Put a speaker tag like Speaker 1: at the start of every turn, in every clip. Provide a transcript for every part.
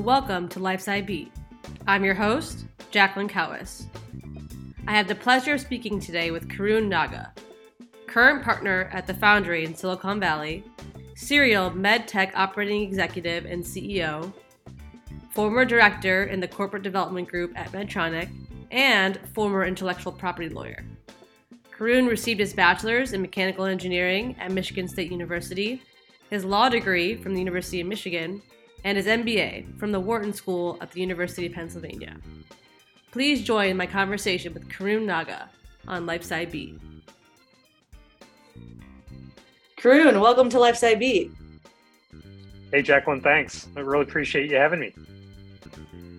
Speaker 1: and welcome to Life's IB. I'm your host, Jacqueline Cowis. I have the pleasure of speaking today with Karun Naga, current partner at the Foundry in Silicon Valley, serial med tech operating executive and CEO, former director in the corporate development group at Medtronic, and former intellectual property lawyer. Karun received his bachelor's in mechanical engineering at Michigan State University, his law degree from the University of Michigan, and his MBA from the Wharton School at the University of Pennsylvania. Please join my conversation with Karun Naga on Lifeside B. Karun, welcome to Lifeside B.
Speaker 2: Hey, Jacqueline, thanks. I really appreciate you having me.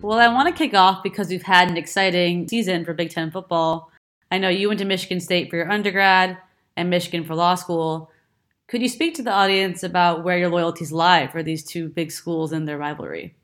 Speaker 1: Well, I want to kick off because we've had an exciting season for Big Ten football. I know you went to Michigan State for your undergrad and Michigan for law school. Could you speak to the audience about where your loyalties lie for these two big schools and their rivalry?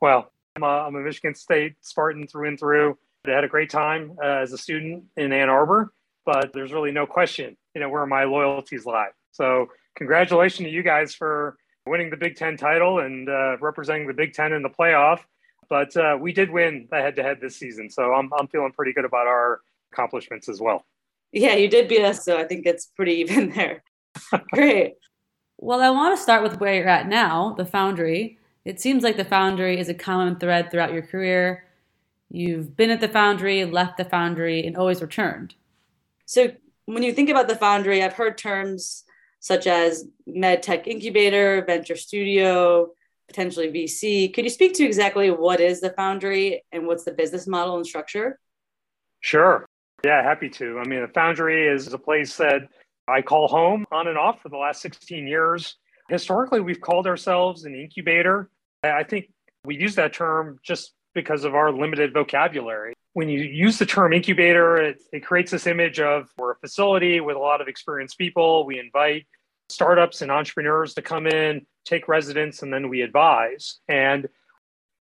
Speaker 2: Well, I'm a, I'm a Michigan State Spartan through and through. I had a great time uh, as a student in Ann Arbor, but there's really no question, you know, where my loyalties lie. So, congratulations to you guys for winning the Big Ten title and uh, representing the Big Ten in the playoff. But uh, we did win the head-to-head this season, so I'm I'm feeling pretty good about our accomplishments as well.
Speaker 1: Yeah, you did beat us, so I think it's pretty even there. Great. Well, I want to start with where you're at now, the Foundry. It seems like the Foundry is a common thread throughout your career. You've been at the Foundry, left the Foundry, and always returned. So, when you think about the Foundry, I've heard terms such as med tech incubator, venture studio, potentially VC. Could you speak to exactly what is the Foundry and what's the business model and structure?
Speaker 2: Sure. Yeah, happy to. I mean, the Foundry is a place that I call home on and off for the last 16 years. Historically, we've called ourselves an incubator. I think we use that term just because of our limited vocabulary. When you use the term incubator, it, it creates this image of we're a facility with a lot of experienced people. We invite startups and entrepreneurs to come in, take residence, and then we advise. And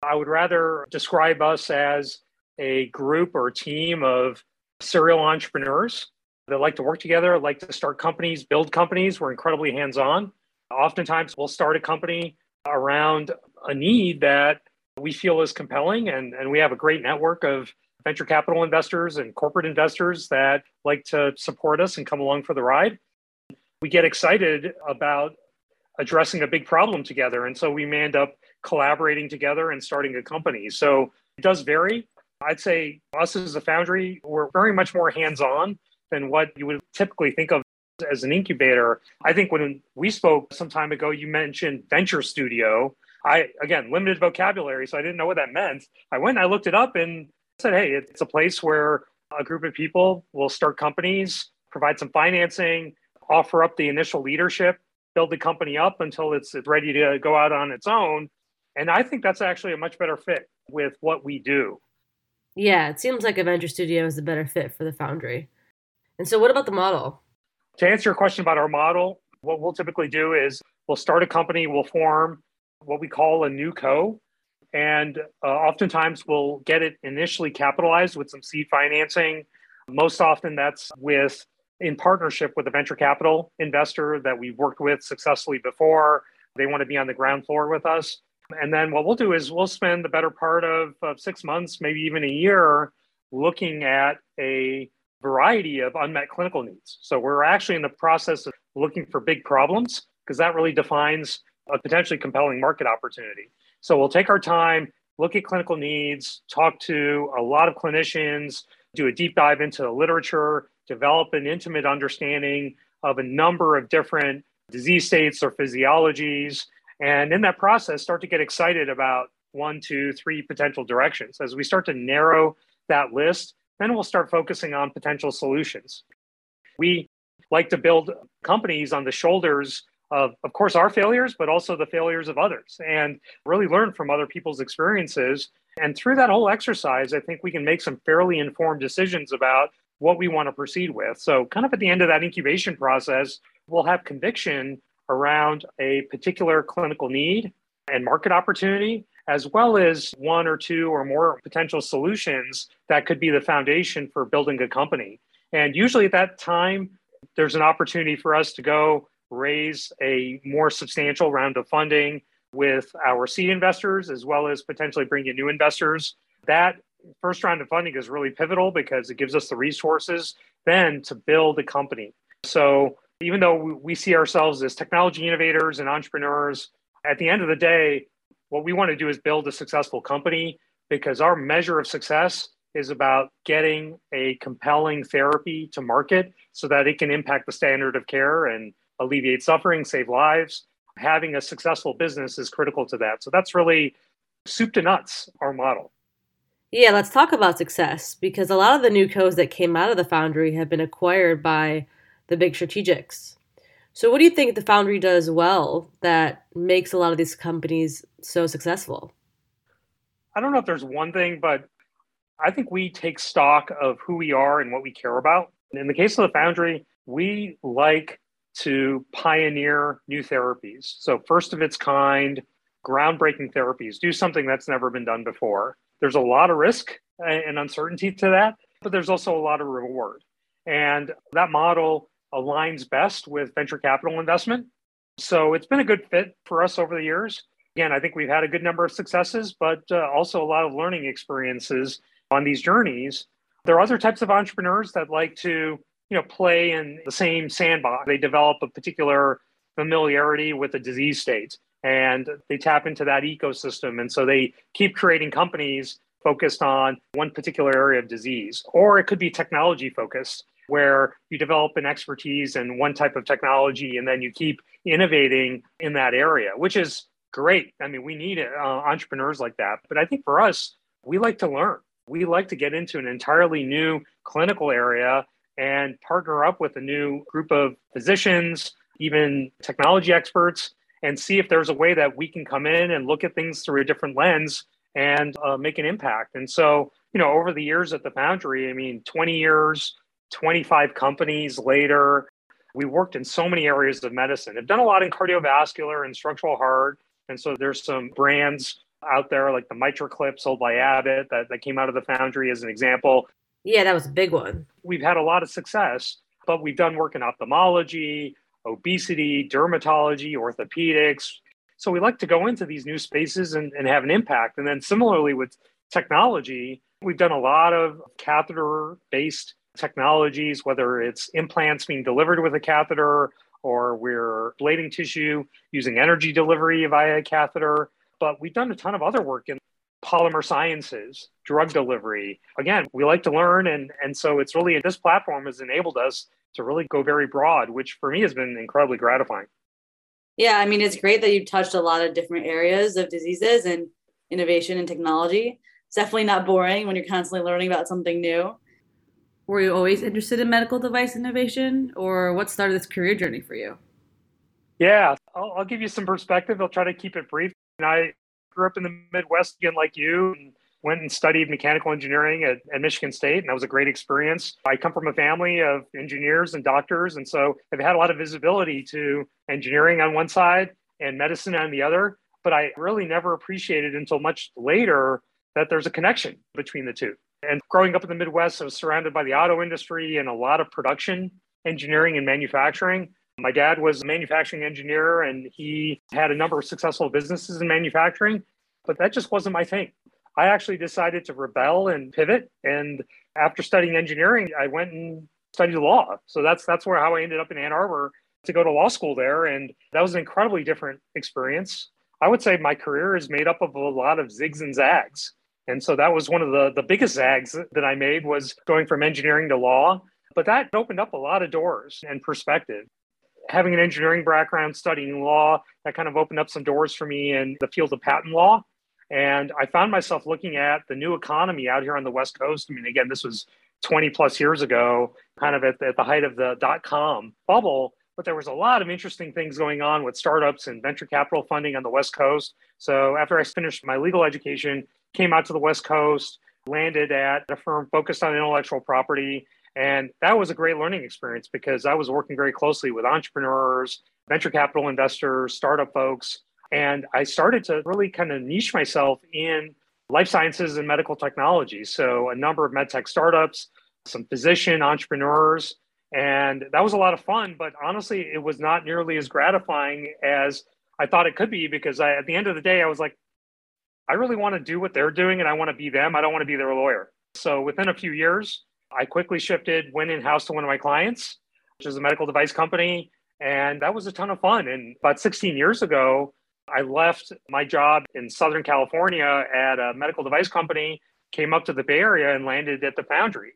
Speaker 2: I would rather describe us as a group or team of serial entrepreneurs that like to work together, like to start companies, build companies. We're incredibly hands on. Oftentimes, we'll start a company around a need that we feel is compelling. And, and we have a great network of venture capital investors and corporate investors that like to support us and come along for the ride. We get excited about addressing a big problem together. And so we may end up collaborating together and starting a company. So it does vary. I'd say us as a foundry, we're very much more hands on than what you would typically think of as an incubator. I think when we spoke some time ago, you mentioned venture studio. I, again, limited vocabulary, so I didn't know what that meant. I went and I looked it up and said, hey, it's a place where a group of people will start companies, provide some financing, offer up the initial leadership, build the company up until it's ready to go out on its own. And I think that's actually a much better fit with what we do. Yeah, it seems like a venture studio is a better fit for the foundry. And so, what about the model? To answer your question about our model, what we'll typically do is we'll start a company, we'll form what we call a new co. And uh, oftentimes we'll get it initially capitalized with some seed financing. Most often that's with in partnership with a venture capital investor that we've worked with successfully before. They want to be on the ground floor with us. And then what we'll do is we'll spend the better part of, of six months, maybe even a year, looking at a variety of unmet clinical needs. So we're actually in the process of looking for big problems because that really defines a potentially compelling market opportunity. So we'll take our time, look at clinical needs, talk to a lot of clinicians, do a deep dive into the literature, develop an intimate understanding of a number of different disease states or physiologies. And in that process, start to get excited about one, two, three potential directions. As we start to narrow that list, then we'll start focusing on potential solutions. We like to build companies on the shoulders of, of course, our failures, but also the failures of others and really learn from other people's experiences. And through that whole exercise, I think we can make some fairly informed decisions about what we want to proceed with. So, kind of at the end of that incubation process, we'll have conviction around a particular clinical need and market opportunity as well as one or two or more potential solutions that could be the foundation for building a company. And usually at that time, there's an opportunity for us to go raise a more substantial round of funding. with our seed investors as well as potentially bringing in new investors. That first round of funding is really pivotal because it gives us the resources then to build a company. So even though we see ourselves as technology innovators and entrepreneurs, at the end of the day, what we want to do is build a successful company because our measure of success is about getting a compelling therapy to market so that it can impact the standard of care and alleviate suffering, save lives. Having a successful business is critical to that. So that's really soup to nuts, our model.
Speaker 1: Yeah, let's talk about success because a lot of the new codes that came out of the Foundry have been acquired by the big strategics. So, what do you think the Foundry does well that makes a lot of these companies so successful?
Speaker 2: I don't know if there's one thing, but I think we take stock of who we are and what we care about. In the case of the Foundry, we like to pioneer new therapies. So, first of its kind, groundbreaking therapies, do something that's never been done before. There's a lot of risk and uncertainty to that, but there's also a lot of reward. And that model aligns best with venture capital investment. So it's been a good fit for us over the years. Again, I think we've had a good number of successes, but uh, also a lot of learning experiences on these journeys. There are other types of entrepreneurs that like to, you know, play in the same sandbox. They develop a particular familiarity with a disease state and they tap into that ecosystem. And so they keep creating companies focused on one particular area of disease, or it could be technology focused, where you develop an expertise in one type of technology and then you keep innovating in that area, which is great. I mean, we need uh, entrepreneurs like that. But I think for us, we like to learn. We like to get into an entirely new clinical area and partner up with a new group of physicians, even technology experts, and see if there's a way that we can come in and look at things through a different lens and uh, make an impact. And so, you know, over the years at the Foundry, I mean, 20 years, 25 companies later, we worked in so many areas of medicine. I've done a lot in cardiovascular and structural heart. And so there's some brands out there like the MitraClip sold by Abbott that, that came out of the Foundry as an example.
Speaker 1: Yeah, that was a big one.
Speaker 2: We've had a lot of success, but we've done work in ophthalmology, obesity, dermatology, orthopedics. So we like to go into these new spaces and, and have an impact. And then similarly with technology, we've done a lot of catheter based technologies, whether it's implants being delivered with a catheter or we're blading tissue using energy delivery via a catheter. But we've done a ton of other work in polymer sciences, drug delivery. Again, we like to learn. And, and so it's really this platform has enabled us to really go very broad, which for me has been incredibly gratifying.
Speaker 3: Yeah, I mean, it's great that you've touched a lot of different areas of diseases and innovation and technology. It's definitely not boring when you're constantly learning about something new.
Speaker 1: Were you always interested in medical device innovation, or what started this career journey for you?
Speaker 2: Yeah, I'll, I'll give you some perspective. I'll try to keep it brief. And I grew up in the Midwest again, like you, and went and studied mechanical engineering at, at, Michigan State, and that was a great experience. I come from a family of engineers and doctors, and so I've had a lot of visibility to engineering on one side and medicine on the other. But I really never appreciated until much later that there's a connection between the two. And growing up in the Midwest, I was surrounded by the auto industry and a lot of production engineering and manufacturing. My dad was a manufacturing engineer and he had a number of successful businesses in manufacturing, but that just wasn't my thing. I actually decided to rebel and pivot. And after studying engineering, I went and studied law. So that's that's where how I ended up in Ann Arbor to go to law school there. And that was an incredibly different experience. I would say my career is made up of a lot of zigs and zags. And so that was one of the, the biggest zags that I made was going from engineering to law. But that opened up a lot of doors and perspective. Having an engineering background, studying law, that kind of opened up some doors for me in the field of patent law. And I found myself looking at the new economy out here on the West Coast. I mean, again, this was 20 plus years ago, kind of at the, at the height of the dot com bubble. But there was a lot of interesting things going on with startups and venture capital funding on the West Coast. So after I finished my legal education, came out to the West Coast, landed at a firm focused on intellectual property. And that was a great learning experience because I was working very closely with entrepreneurs, venture capital investors, startup folks and I started to really kind of niche myself in life sciences and medical technology. So, a number of medtech startups, some physician entrepreneurs, and that was a lot of fun. But honestly, it was not nearly as gratifying as I thought it could be because I, at the end of the day, I was like, I really want to do what they're doing and I want to be them. I don't want to be their lawyer. So within a few years, I quickly shifted, went in house to one of my clients, which is a medical device company. And that was a ton of fun. And about 16 years ago, I left my job in Southern California at a medical device company, came up to the Bay Area and landed at the Foundry.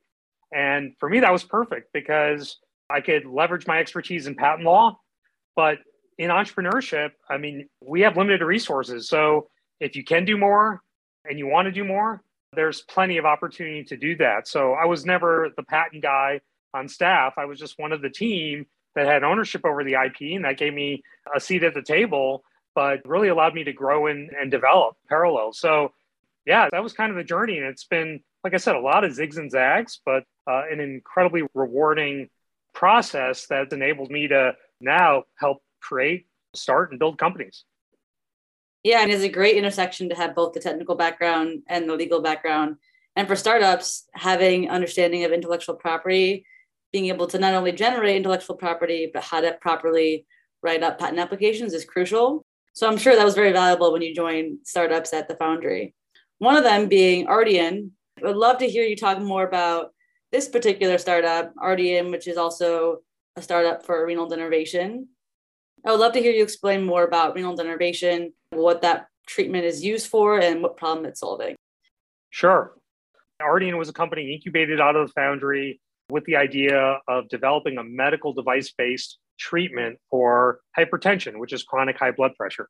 Speaker 2: And for me, that was perfect because I could leverage my expertise in patent law. But in entrepreneurship, I mean, we have limited resources. So if you can do more and you want to do more, there's plenty of opportunity to do that. So I was never the patent guy on staff. I was just one of the team that had ownership over the IP, and that gave me a seat at the table, but really allowed me to grow and, and develop parallel. So, yeah, that was kind of the journey. And it's been, like I said, a lot of zigs and zags, but uh, an incredibly rewarding process that's enabled me to now help create, start, and build companies.
Speaker 3: Yeah, and it's a great intersection to have both the technical background and the legal background. And for startups, having understanding of intellectual property, being able to not only generate intellectual property, but how to properly write up patent applications is crucial. So I'm sure that was very valuable when you joined startups at the Foundry. One of them being Ardian. I would love to hear you talk more about this particular startup, Ardian, which is also a startup for renal denervation. I would love to hear you explain more about renal denervation, what that treatment is used for, and what problem it's solving.
Speaker 2: Sure. Ardian was a company incubated out of the foundry with the idea of developing a medical device based treatment for hypertension, which is chronic high blood pressure.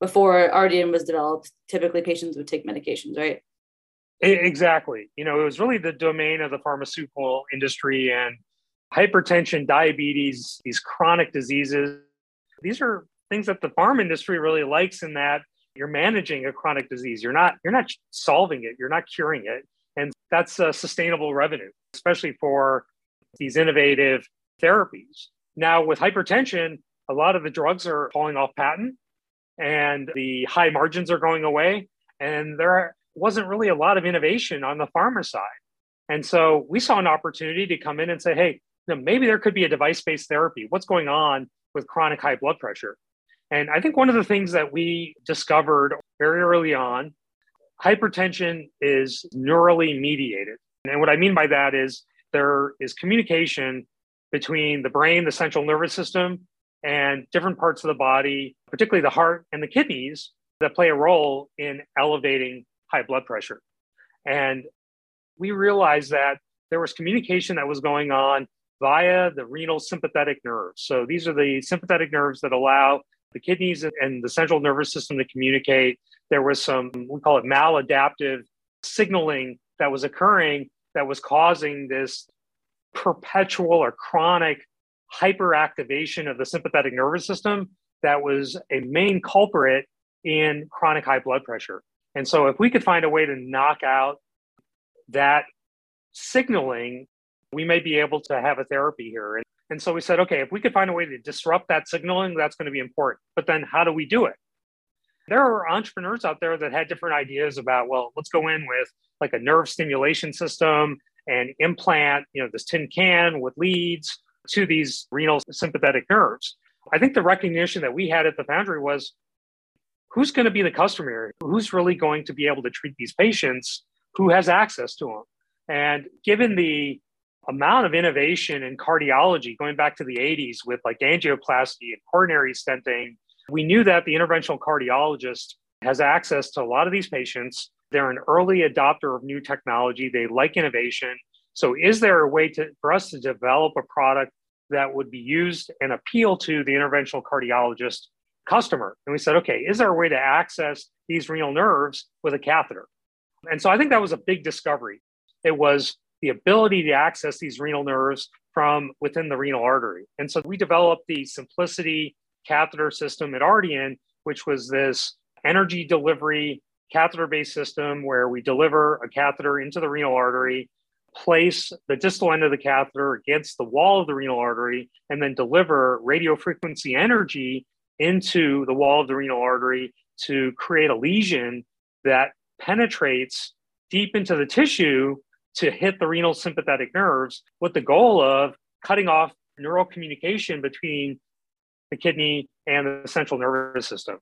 Speaker 3: Before Ardian was developed, typically patients would take medications, right?
Speaker 2: Exactly. You know, it was really the domain of the pharmaceutical industry and hypertension, diabetes, these chronic diseases these are things that the pharma industry really likes in that you're managing a chronic disease. You're not you're not solving it. You're not curing it, and that's a sustainable revenue, especially for these innovative therapies. Now with hypertension, a lot of the drugs are falling off patent, and the high margins are going away, and there wasn't really a lot of innovation on the pharma side. And so we saw an opportunity to come in and say, hey, you know, maybe there could be a device-based therapy. What's going on with chronic high blood pressure. And I think one of the things that we discovered very early on hypertension is neurally mediated. And what I mean by that is there is communication between the brain, the central nervous system, and different parts of the body, particularly the heart and the kidneys, that play a role in elevating high blood pressure. And we realized that there was communication that was going on via the renal sympathetic nerves. So these are the sympathetic nerves that allow the kidneys and the central nervous system to communicate. There was some, we call it maladaptive signaling that was occurring that was causing this perpetual or chronic hyperactivation of the sympathetic nervous system that was a main culprit in chronic high blood pressure. And so, if we could find a way to knock out that signaling we may be able to have a therapy here. And, and so we said, okay, if we could find a way to disrupt that signaling, that's going to be important. But then how do we do it? There are entrepreneurs out there that had different ideas about, well, let's go in with like a nerve stimulation system and implant, you know, this tin can with leads to these renal sympathetic nerves. I think the recognition that we had at the foundry was who's going to be the customer? Who's really going to be able to treat these patients? Who has access to them? And given the amount of innovation in cardiology going back to the 80s with like angioplasty and coronary stenting, we knew that the interventional cardiologist has access to a lot of these patients. They're an early adopter of new technology. They like innovation. So, is there a way to, for us to develop a product that would be used and appeal to the interventional cardiologist customer? And we said, okay, is there a way to access these renal nerves with a catheter? And so I think that was a big discovery. It was the ability to access these renal nerves from within the renal artery. And so we developed the Symplicity catheter system at Ardian, which was this energy delivery catheter based system where we deliver a catheter into the renal artery, place the distal end of the catheter against the wall of the renal artery, and then deliver radio frequency energy into the wall of the renal artery to create a lesion that penetrates deep into the tissue to hit the renal sympathetic nerves with the goal of cutting off neural communication between the kidney and the central nervous system.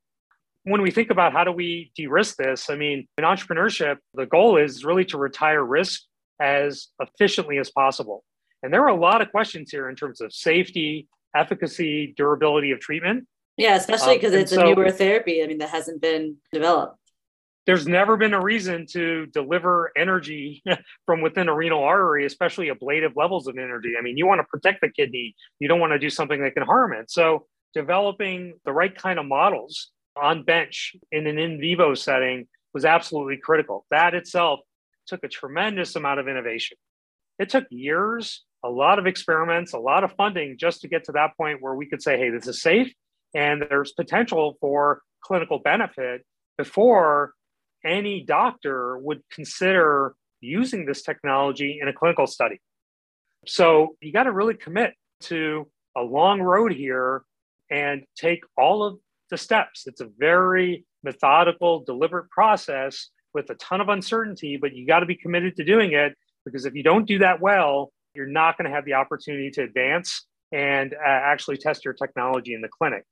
Speaker 2: When we think about how do we de risk this, I mean, in entrepreneurship, the goal is really to retire risk as efficiently as possible. And there are a lot of questions here in terms of safety, efficacy, durability of treatment.
Speaker 3: Yeah, especially because um, it's so, a newer therapy. I mean, that hasn't been developed.
Speaker 2: There's never been a reason to deliver energy from within a renal artery, especially ablative levels of energy. I mean, you want to protect the kidney, you don't want to do something that can harm it. So, developing the right kind of models on bench in an in vivo setting was absolutely critical. That itself took a tremendous amount of innovation. It took years, a lot of experiments, a lot of funding just to get to that point where we could say, hey, this is safe and there's potential for clinical benefit before any doctor would consider using this technology in a clinical study. So you got to really commit to a long road here and take all of the steps. It's a very methodical, deliberate process with a ton of uncertainty, but you got to be committed to doing it because if you don't do that well, you're not going to have the opportunity to advance and uh, actually test your technology in the clinic.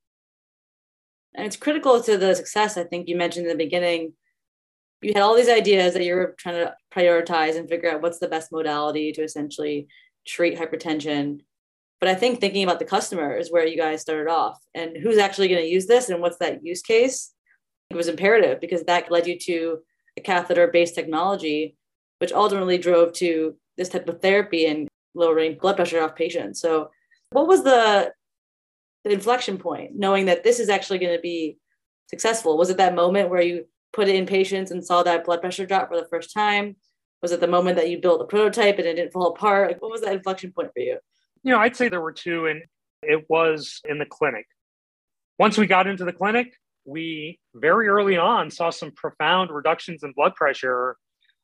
Speaker 3: And it's critical to the success. I think you mentioned in the beginning, you had all these ideas that you were trying to prioritize and figure out what's the best modality to essentially treat hypertension. But I think thinking about the customer is where you guys started off and who's actually going to use this and what's that use case. It was imperative because that led you to a catheter based technology, which ultimately drove to this type of therapy and lowering blood pressure off patients. So, what was the, the inflection point, knowing that this is actually going to be successful? Was it that moment where you put it in patients and saw that blood pressure drop for the first time? Was it the moment that you built a prototype and it didn't fall apart? Like, what was that inflection point for you?
Speaker 2: You know, I'd say there were two, and it was in the clinic. Once we got into the clinic, we very early on saw some profound reductions in blood pressure,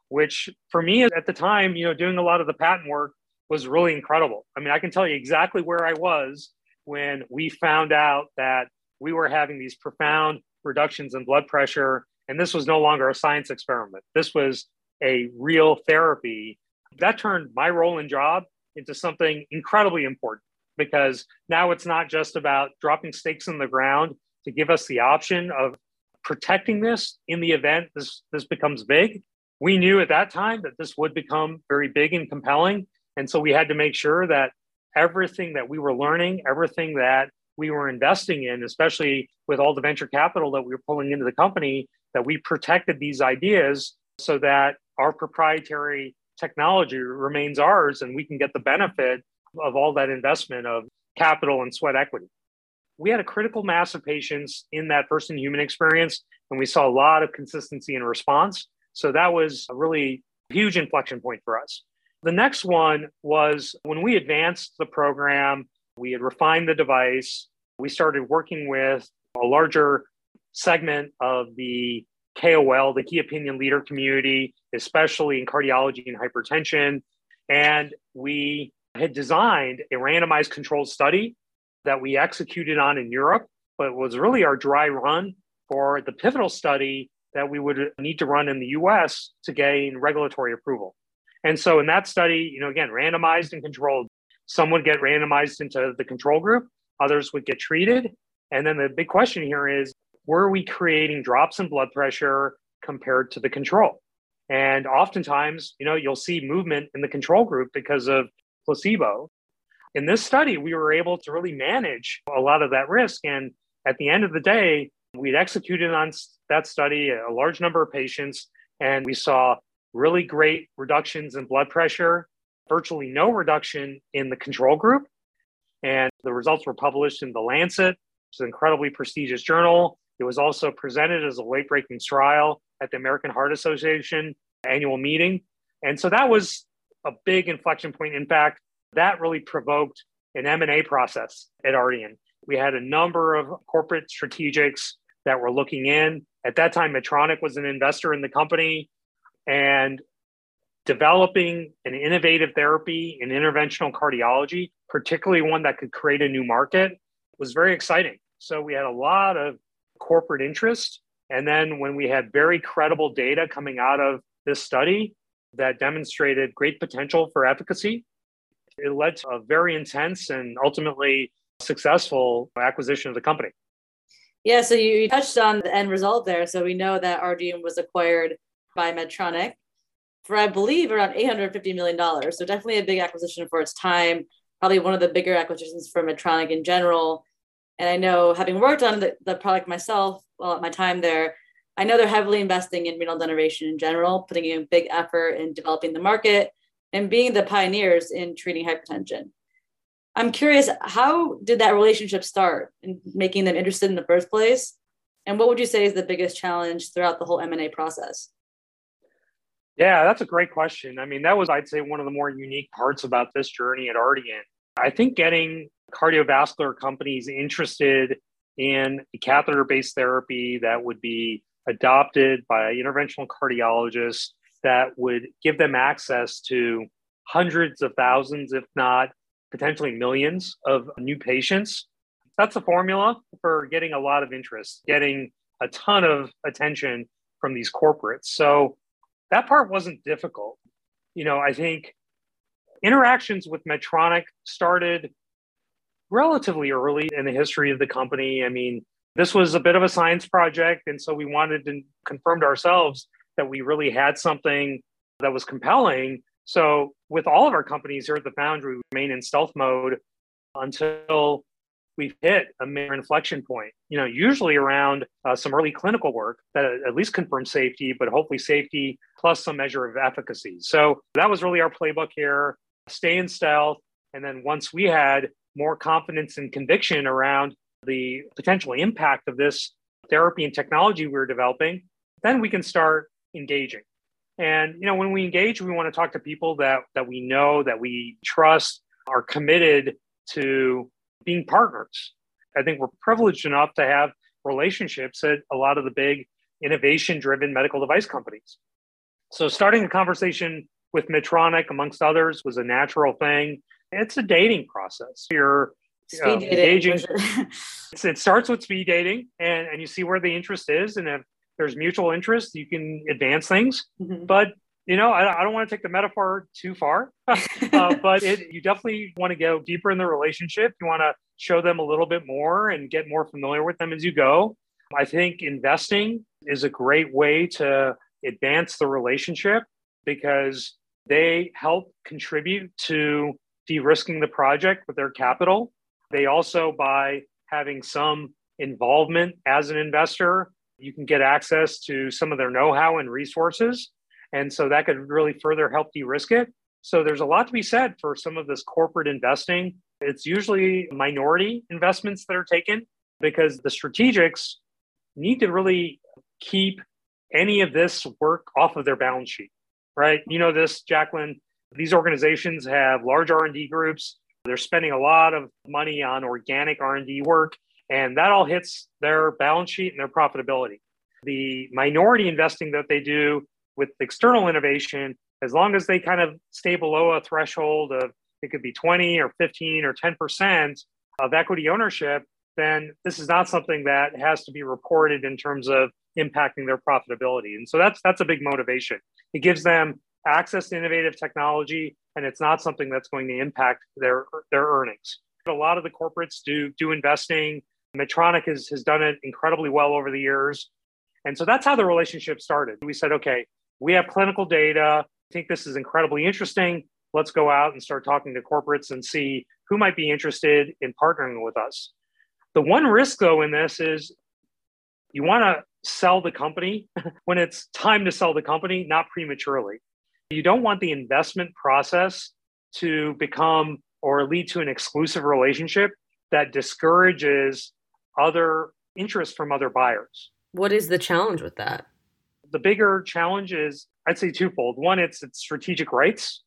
Speaker 2: which for me at the time, you know, doing a lot of the patent work was really incredible. I mean, I can tell you exactly where I was when we found out that we were having these profound reductions in blood pressure. And this was no longer a science experiment. This was a real therapy. That turned my role and job into something incredibly important because now it's not just about dropping stakes in the ground to give us the option of protecting this in the event this this becomes big. We knew at that time that this would become very big and compelling, and so we had to make sure that everything that we were learning, everything that we were investing in, especially with all the venture capital that we were pulling into the company, that we protected these ideas so that our proprietary technology remains ours and we can get the benefit of all that investment of capital and sweat equity we had a critical mass of patients in that first in human experience, and we saw a lot of consistency in response. So that was a really huge inflection point for us. The next one was when we advanced the program, we had refined the device, we started working with a larger segment of the KOL, the key opinion leader community, especially in cardiology and hypertension. And we had designed a randomized controlled study that we executed on in Europe, but was really our dry run for the pivotal study that we would need to run in the US to gain regulatory approval. And so in that study, you know, again, randomized and controlled, some would get randomized into the control group, others would get treated. And then the big question here is were we creating drops in blood pressure compared to the control? And oftentimes, you know, you'll see movement in the control group because of placebo. In this study, we were able to really manage a lot of that risk. And at the end of the day, we'd executed on that study a large number of patients, and we saw really great reductions in blood pressure, virtually no reduction in the control group. And the results were published in The Lancet, which is an incredibly prestigious journal. It was also presented as a late breaking trial at the American Heart Association annual meeting. And so that was a big inflection point. In fact, that really provoked an M&A process at Ardian. We had a number of corporate strategics that were looking in. At that time, Medtronic was an investor in the company and developing an innovative therapy in interventional cardiology, particularly one that could create a new market, was very exciting. So we had a lot of corporate interest. And then when we had very credible data coming out of this study that demonstrated great potential for efficacy, it led to a very intense and ultimately successful acquisition of the company.
Speaker 3: Yeah, so you, touched on the end result there. So we know that Ardian was acquired by Medtronic for, I believe, around $850 million. So definitely a big acquisition for its time, probably one of the bigger acquisitions for Medtronic in general. And I know, having worked on the, the product myself while at my time there, I know they're heavily investing in renal denervation in general, putting in big effort in developing the market and being the pioneers in treating hypertension. I'm curious, how did that relationship start in making them interested in the first place? And what would you say is the biggest challenge throughout the whole M&A process?
Speaker 2: Yeah, that's a great question. I mean, that was, I'd say, one of the more unique parts about this journey at Ardian. I think getting cardiovascular companies interested in catheter based therapy that would be adopted by interventional cardiologists that would give them access to hundreds of thousands, if not potentially millions of new patients. That's a formula for getting a lot of interest, getting a ton of attention from these corporates. So that part wasn't difficult. You know, I think interactions with Medtronic started relatively early in the history of the company. I mean, this was a bit of a science project. And so we wanted to confirm to ourselves that we really had something that was compelling. So, with all of our companies here at the Foundry, we remain in stealth mode until we've hit a major inflection point. You know, usually around uh, some early clinical work that at least confirms safety, but hopefully safety plus some measure of efficacy. So that was really our playbook here: stay in stealth, and then once we had more confidence and conviction around the potential impact of this therapy and technology we were developing, then we can start engaging. And you know, when we engage, we want to talk to people that that we know, that we trust, are committed to being partners. I think we're privileged enough to have relationships at a lot of the big innovation-driven medical device companies. So starting a conversation with Medtronic, amongst others, was a natural thing. It's a dating process. You're
Speaker 3: speed uh, engaging.
Speaker 2: it starts with speed dating, and, and you see where the interest is. And if there's mutual interest, you can advance things. Mm-hmm. But you know, I, I, don't want to take the metaphor too far, uh, but it, you definitely want to go deeper in the relationship. You want to show them a little bit more and get more familiar with them as you go. I think investing is a great way to advance the relationship because they help contribute to de risking the project with their capital. They also, by having some involvement as an investor, you can get access to some of their know how and resources. And so that could really further help de risk it. So there's a lot to be said for some of this corporate investing. It's usually minority investments that are taken because the strategics need to really keep any of this work off of their balance sheet, right? You know this, Jacqueline. These organizations have large R&D groups. They're spending a lot of money on organic R&D work, and that all hits their balance sheet and their profitability. The minority investing that they do with external innovation, as long as they kind of stay below a threshold of it could be 20 or 15 or 10% of equity ownership, then this is not something that has to be reported in terms of impacting their profitability. And so that's that's a big motivation. It gives them access to innovative technology and it's not something that's going to impact their their earnings. A lot of the corporates do do investing. Medtronic has, has done it incredibly well over the years. And so that's how the relationship started. We said, okay, we have clinical data. I think this is incredibly interesting. Let's go out and start talking to corporates and see who might be interested in partnering with us. The one risk, though, in this is you want to sell the company when it's time to sell the company, not prematurely. You don't want the investment process to become or lead to an exclusive relationship that discourages other interest from other buyers.
Speaker 1: What is the challenge with that?
Speaker 2: the bigger challenge is I'd say twofold. One, it's it's strategic rights.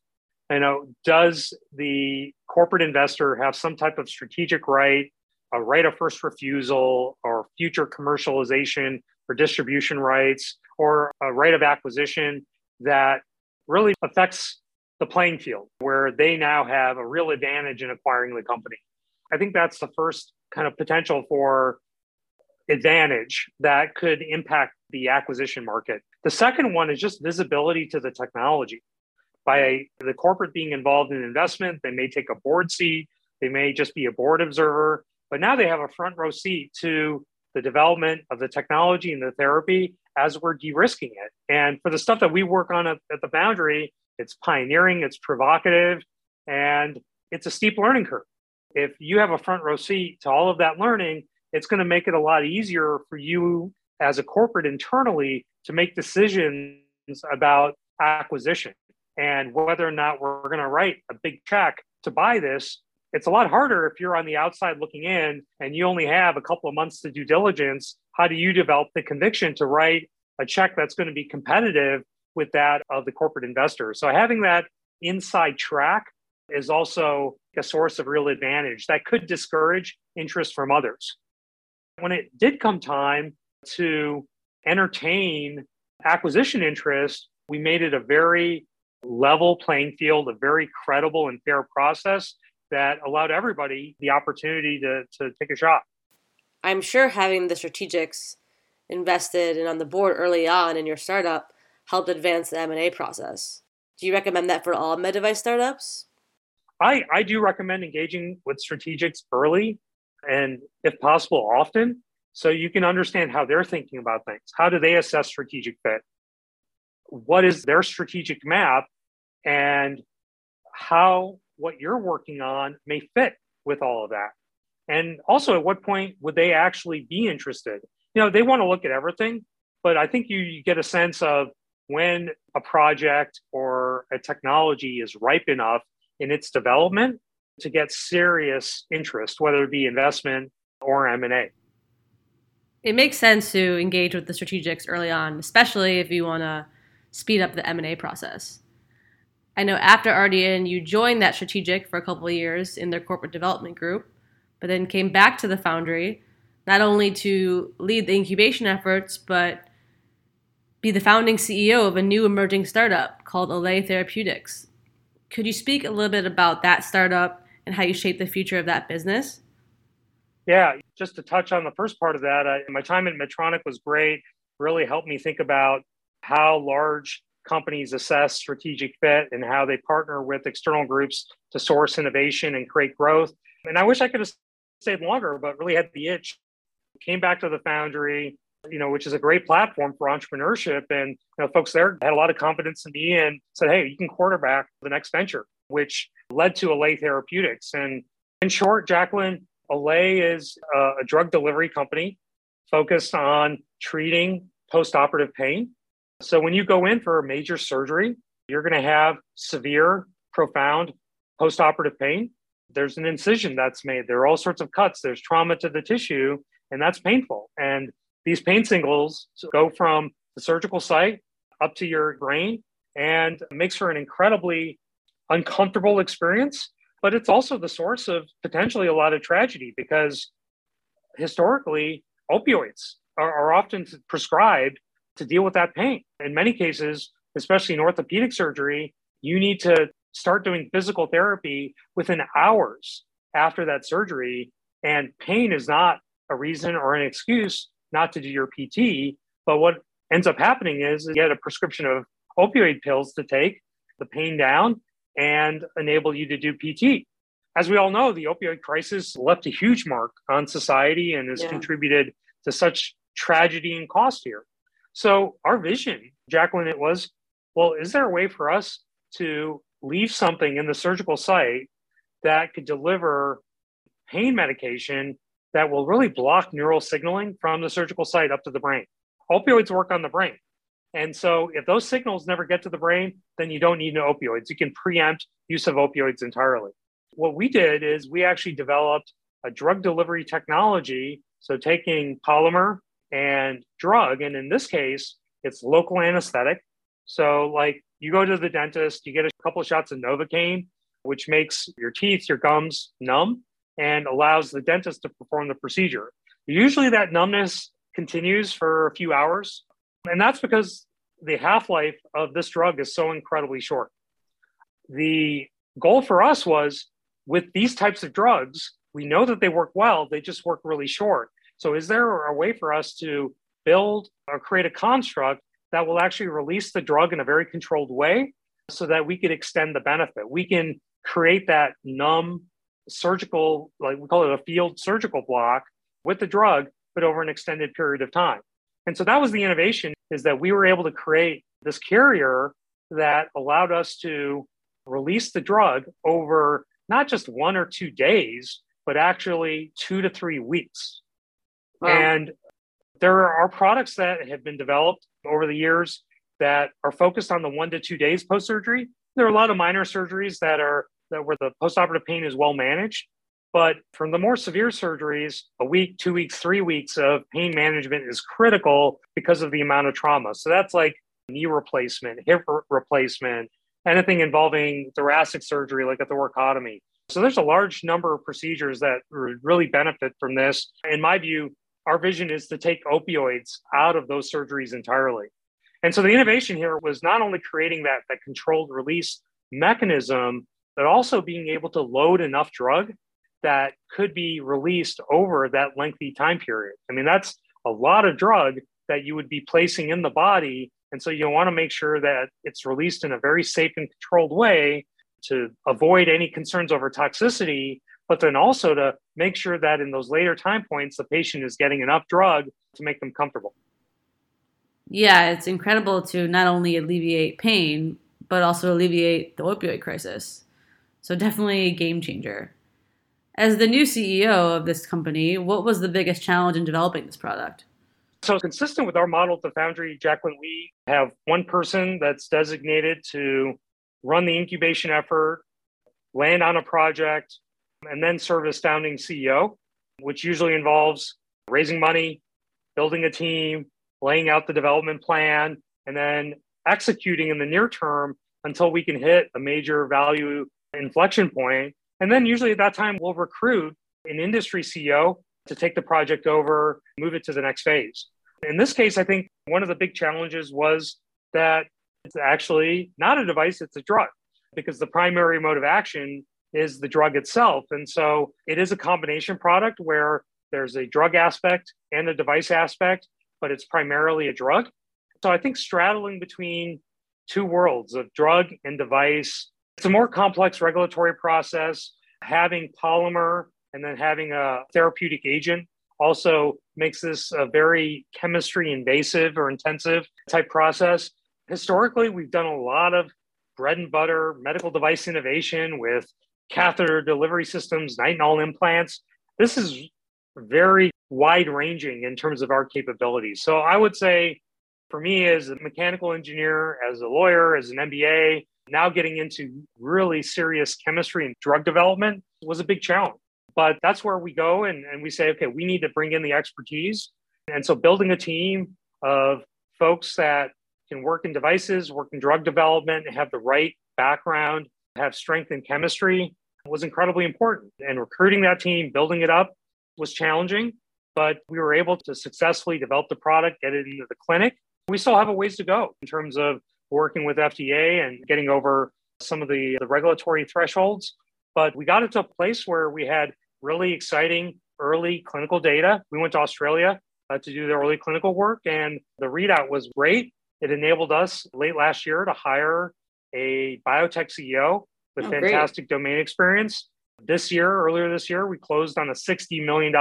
Speaker 2: You know, does the corporate investor have some type of strategic right, a right of first refusal, or future commercialization or distribution rights, or a right of acquisition that really affects the playing field, where they now have a real advantage in acquiring the company? I think that's the first kind of potential for advantage that could impact the acquisition market. The second one is just visibility to the technology. By the corporate being involved in investment, they may take a board seat, they may just be a board observer, but now they have a front row seat to the development of the technology and the therapy as we're de-risking it. And for the stuff that we work on at, at the Foundry, it's pioneering, it's provocative, and it's a steep learning curve. If you have a front row seat to all of that learning, it's going to make it a lot easier for you as a corporate internally to make decisions about acquisition and whether or not we're going to write a big check to buy this. It's a lot harder if you're on the outside looking in and you only have a couple of months to due diligence. How do you develop the conviction to write a check that's going to be competitive with that of the corporate investor? So having that inside track is also a source of real advantage that could discourage interest from others. When it did come time to entertain acquisition interest, we made it a very level playing field, a very credible and fair process that allowed everybody the opportunity to, to take a shot.
Speaker 1: I'm sure having the strategics invested and on the board early on in your startup helped advance the M&A process. Do you recommend that for all med device startups?
Speaker 2: I, I do recommend engaging with strategics early and, if possible, often so you can understand how they're thinking about things. How do they assess strategic fit? What is their strategic map? And how what you're working on may fit with all of that. And also, at what point would they actually be interested? You know, they want to look at everything, but I think you, you get a sense of when a project or a technology is ripe enough in its development to get serious interest, whether it be investment or M&A
Speaker 1: it makes sense to engage with the strategics early on, especially if you want to speed up the M&A process. I know after Ardian, you joined that strategic for a couple of years in their corporate development group, but then came back to the Foundry, not only to lead the incubation efforts, but be the founding CEO of a new emerging startup called Allay Therapeutics. Could you speak a little bit about that startup and how you shape the future of that business?
Speaker 2: Yeah, just to touch on the first part of that, I, my time at Medtronic was great. Really helped me think about how large companies assess strategic fit and how they partner with external groups to source innovation and create growth. And I wish I could have stayed longer, but really had the itch. Came back to the Foundry, you know, which is a great platform for entrepreneurship. And you know, folks there had a lot of confidence in me and said, "Hey, you can quarterback the next venture," which led to Allay Therapeutics. And in short, Jacqueline, Allay is a, a drug delivery company focused on treating post-operative pain. So when you go in for a major surgery, you're going to have severe, profound post-operative pain. There's an incision that's made. There are all sorts of cuts. There's trauma to the tissue, and that's painful. And these pain signals go from the surgical site up to your brain and makes for an incredibly uncomfortable experience but it's also the source of potentially a lot of tragedy because historically opioids are, are often prescribed to deal with that pain in many cases especially in orthopedic surgery you need to start doing physical therapy within hours after that surgery and pain is not a reason or an excuse not to do your pt but what ends up happening is you get a prescription of opioid pills to take the pain down and enable you to do PT. As we all know, the opioid crisis left a huge mark on society and has yeah. contributed to such tragedy and cost here. So, our vision, Jacqueline, it was well, is there a way for us to leave something in the surgical site that could deliver pain medication that will really block neural signaling from the surgical site up to the brain? Opioids work on the brain. And so if those signals never get to the brain, then you don't need no opioids. You can preempt use of opioids entirely. What we did is we actually developed a drug delivery technology. So taking polymer and drug, and in this case, it's local anesthetic. So like you go to the dentist, you get a couple of shots of Novocaine, which makes your teeth, your gums numb and allows the dentist to perform the procedure. Usually that numbness continues for a few hours, and that's because the half life of this drug is so incredibly short. The goal for us was with these types of drugs, we know that they work well, they just work really short. So, is there a way for us to build or create a construct that will actually release the drug in a very controlled way so that we could extend the benefit? We can create that numb surgical, like we call it a field surgical block with the drug but over an extended period of time. And so that was the innovation is that we were able to create this carrier that allowed us to release the drug over not just one or two days, but actually two to three weeks. Wow. And there are products that have been developed over the years that are focused on the one to two days post surgery. There are a lot of minor surgeries that are that where the postoperative pain is well managed. But from the more severe surgeries, a week, two weeks, three weeks of pain management is critical because of the amount of trauma. So that's like knee replacement, hip replacement, anything involving thoracic surgery like a thoracotomy. So there's a large number of procedures that really benefit from this. In my view, our vision is to take opioids out of those surgeries entirely. And so the innovation here was not only creating that, that controlled release mechanism, but also being able to load enough drug that could be released over that lengthy time period. I mean, that's a lot of drug that you would be placing in the body. And so you want to make sure that it's released in a very safe and controlled way to avoid any concerns over toxicity, but then also to make sure that in those later time points, the patient is getting enough drug to make them comfortable.
Speaker 1: Yeah, it's incredible to not only alleviate pain, but also alleviate the opioid crisis. So, definitely a game changer. As the new CEO of this company, what was the biggest challenge in developing this product?
Speaker 2: So, consistent with our model at the Foundry, Jacqueline, we have one person that's designated to run the incubation effort, land on a project, and then serve as founding CEO, which usually involves raising money, building a team, laying out the development plan, and then executing in the near term until we can hit a major value inflection point. And then usually at that time, we'll recruit an industry CEO to take the project over, move it to the next phase. In this case, I think one of the big challenges was that it's actually not a device, it's a drug because the primary mode of action is the drug itself. And so it is a combination product where there's a drug aspect and a device aspect, but it's primarily a drug. So I think straddling between two worlds of drug and device, it's a more complex regulatory process. Having polymer and then having a therapeutic agent also makes this a very chemistry invasive or intensive type process historically, we've done a lot of bread and butter medical device innovation with catheter delivery systems, nitinol implants. This is very wide ranging in terms of our capabilities. So I would say for me as a mechanical engineer, as a lawyer, as an MBA, now getting into really serious chemistry and drug development was a big challenge. But that's where we go and, and we say, okay, we need to bring in the expertise. And so building a team of folks that can work in devices, work in drug development, have the right background, have strength in chemistry was incredibly important. And recruiting that team, building it up was challenging, but we were able to successfully develop the product, get it into the clinic. We still have a ways to go in terms of working with FDA and getting over some of the, the regulatory thresholds. But we got it to a place where we had really exciting early clinical data. We went to Australia uh, to do the early clinical work, and the readout was great. It enabled us late last year to hire a biotech CEO with oh, fantastic great. domain experience. This year, earlier this year, we closed on a $60 million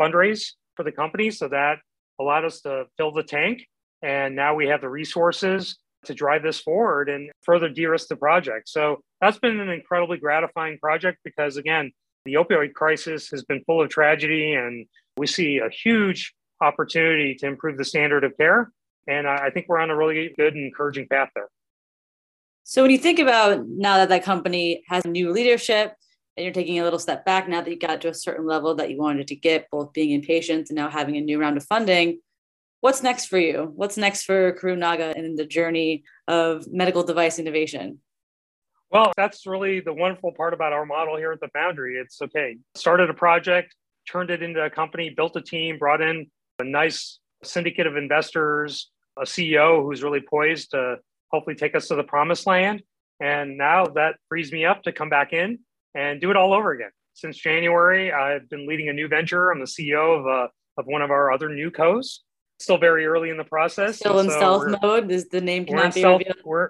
Speaker 2: fundraise for the company. So that allowed us to fill the tank. And now we have the resources to drive this forward and further de risk the project. So that's been an incredibly gratifying project because, again, the opioid crisis has been full of tragedy, and we see a huge opportunity to improve the standard of care. And I think we're on a really good and encouraging path there.
Speaker 3: So when you think about now that that company has new leadership and you're taking a little step back now that you got to a certain level that you wanted to get, both being in patients and now having a new round of funding, what's next for you? What's next for Karun Naga in the journey of medical device innovation?
Speaker 2: Well, that's really the wonderful part about our model here at the Foundry. It's okay, started a project, turned it into a company, built a team, brought in a nice syndicate of investors, a CEO who's really poised to hopefully take us to the promised land. And now that frees me up to come back in and do it all over again. Since January, I've been leading a new venture. I'm the CEO of, uh, of one of our other new co's. Still very early in the process.
Speaker 3: Still in so stealth mode. Is the name cannot be
Speaker 2: stealth,
Speaker 3: revealed.
Speaker 2: We're,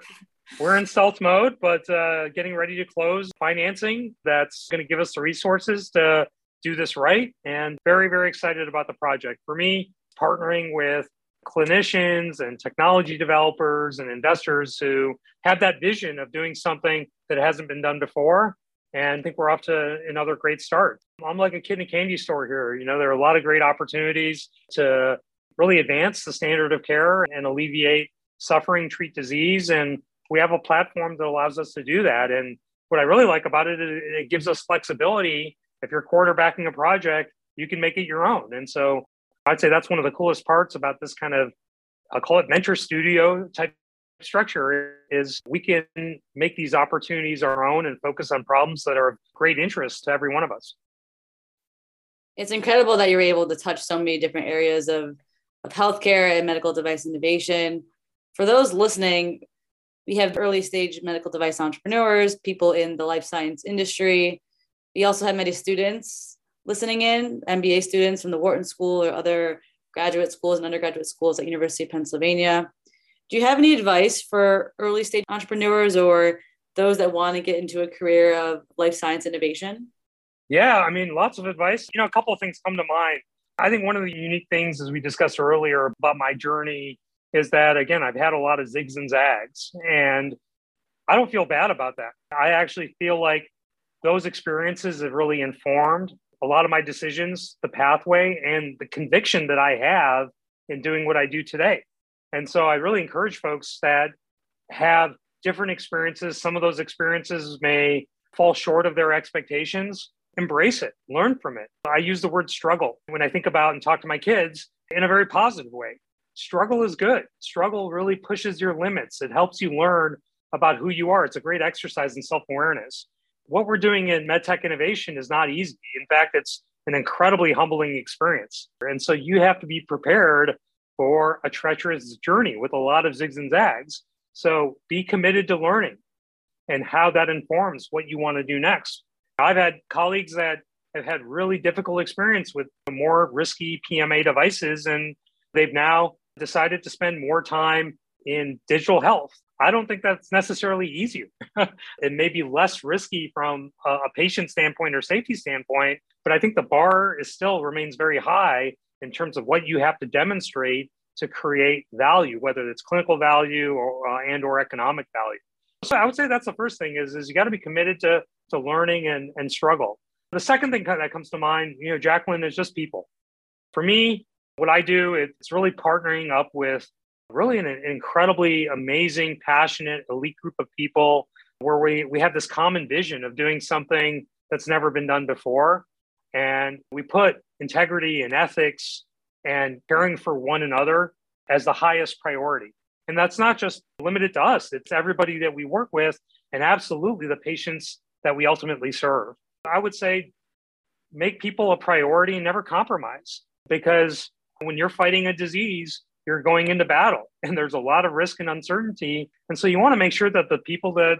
Speaker 2: we're in stealth mode, but uh, getting ready to close financing that's going to give us the resources to do this right and very, very excited about the project. For me, partnering with clinicians and technology developers and investors who have that vision of doing something that hasn't been done before. And I think we're off to another great start. I'm like a kid in a candy store here. You know, there are a lot of great opportunities to really advance the standard of care and alleviate suffering, treat disease. And we have a platform that allows us to do that. And what I really like about it is it gives us flexibility. If you're quarterbacking a project, you can make it your own. And so I'd say that's one of the coolest parts about this kind of, I'll call it venture studio type structure is we can make these opportunities our own and focus on problems that are of great interest to every one of us.
Speaker 3: It's incredible that you're able to touch so many different areas of, of healthcare and medical device innovation. For those listening, we have early stage medical device entrepreneurs, people in the life science industry. We also have many students listening in, MBA students from the Wharton School or other graduate schools and undergraduate schools at University of Pennsylvania. Do you have any advice for early stage entrepreneurs or those that want to get into a career of life science innovation?
Speaker 2: Yeah, I mean, lots of advice. You know, a couple of things come to mind. I think one of the unique things, as we discussed earlier about my journey, is that again, I've had a lot of zigs and zags, and I don't feel bad about that. I actually feel like those experiences have really informed a lot of my decisions, the pathway, and the conviction that I have in doing what I do today. And so I really encourage folks that have different experiences. Some of those experiences may fall short of their expectations. Embrace it, learn from it. I use the word struggle when I think about and talk to my kids in a very positive way. Struggle is good. Struggle really pushes your limits. It helps you learn about who you are. It's a great exercise in self awareness what we're doing in medtech innovation is not easy. In fact, it's an incredibly humbling experience. And so you have to be prepared for a treacherous journey with a lot of zigs and zags. So be committed to learning and how that informs what you want to do next. I've had colleagues that have had really difficult experience with more risky PMA devices, and they've now decided to spend more time in digital health I don't think that's necessarily easier. it may be less risky from a, patient standpoint or safety standpoint, but I think the bar is still remains very high in terms of what you have to demonstrate to create value, whether it's clinical value or uh, and or economic value. So I would say that's the first thing is, is you got to be committed to, to learning and, and struggle. The second thing that comes to mind, you know, Jacqueline is just people. For me, what I do, it's really partnering up with really an incredibly amazing, passionate, elite group of people where we, we have this common vision of doing something that's never been done before. And we put integrity and ethics and caring for one another as the highest priority. And that's not just limited to us, it's everybody that we work with and absolutely the patients that we ultimately serve. I would say make people a priority and never compromise because when you're fighting a disease, you're going into battle and there's a lot of risk and uncertainty. And so you want to make sure that the people that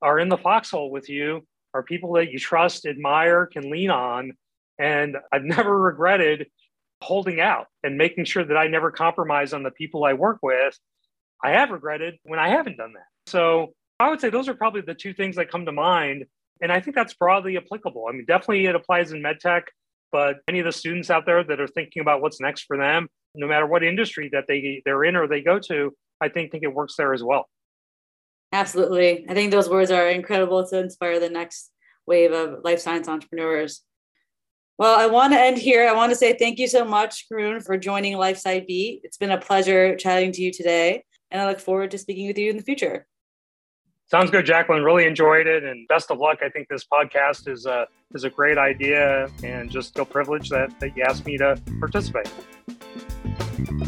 Speaker 2: are in the foxhole with you are people that you trust, admire, can lean on. And I've never regretted holding out and making sure that I never compromise on the people I work with. I have regretted when I haven't done that. So I would say those are probably the two things that come to mind. And I think that's broadly applicable. I mean, definitely it applies in medtech, but any of the students out there that are thinking about what's next for them, no matter what industry that they they're in or they go to, I think think it works there as well.
Speaker 3: Absolutely. I think those words are incredible to inspire the next wave of life science entrepreneurs. Well, I want to end here. I want to say thank you so much, Karun, for joining LifeSci Beat. It's been a pleasure chatting to you today, and I look forward to speaking with you in the future.
Speaker 2: Sounds good, Jacqueline. Really enjoyed it, and best of luck. I think this podcast is a is a great idea, and just feel privileged that that you asked me to participate. Thank you.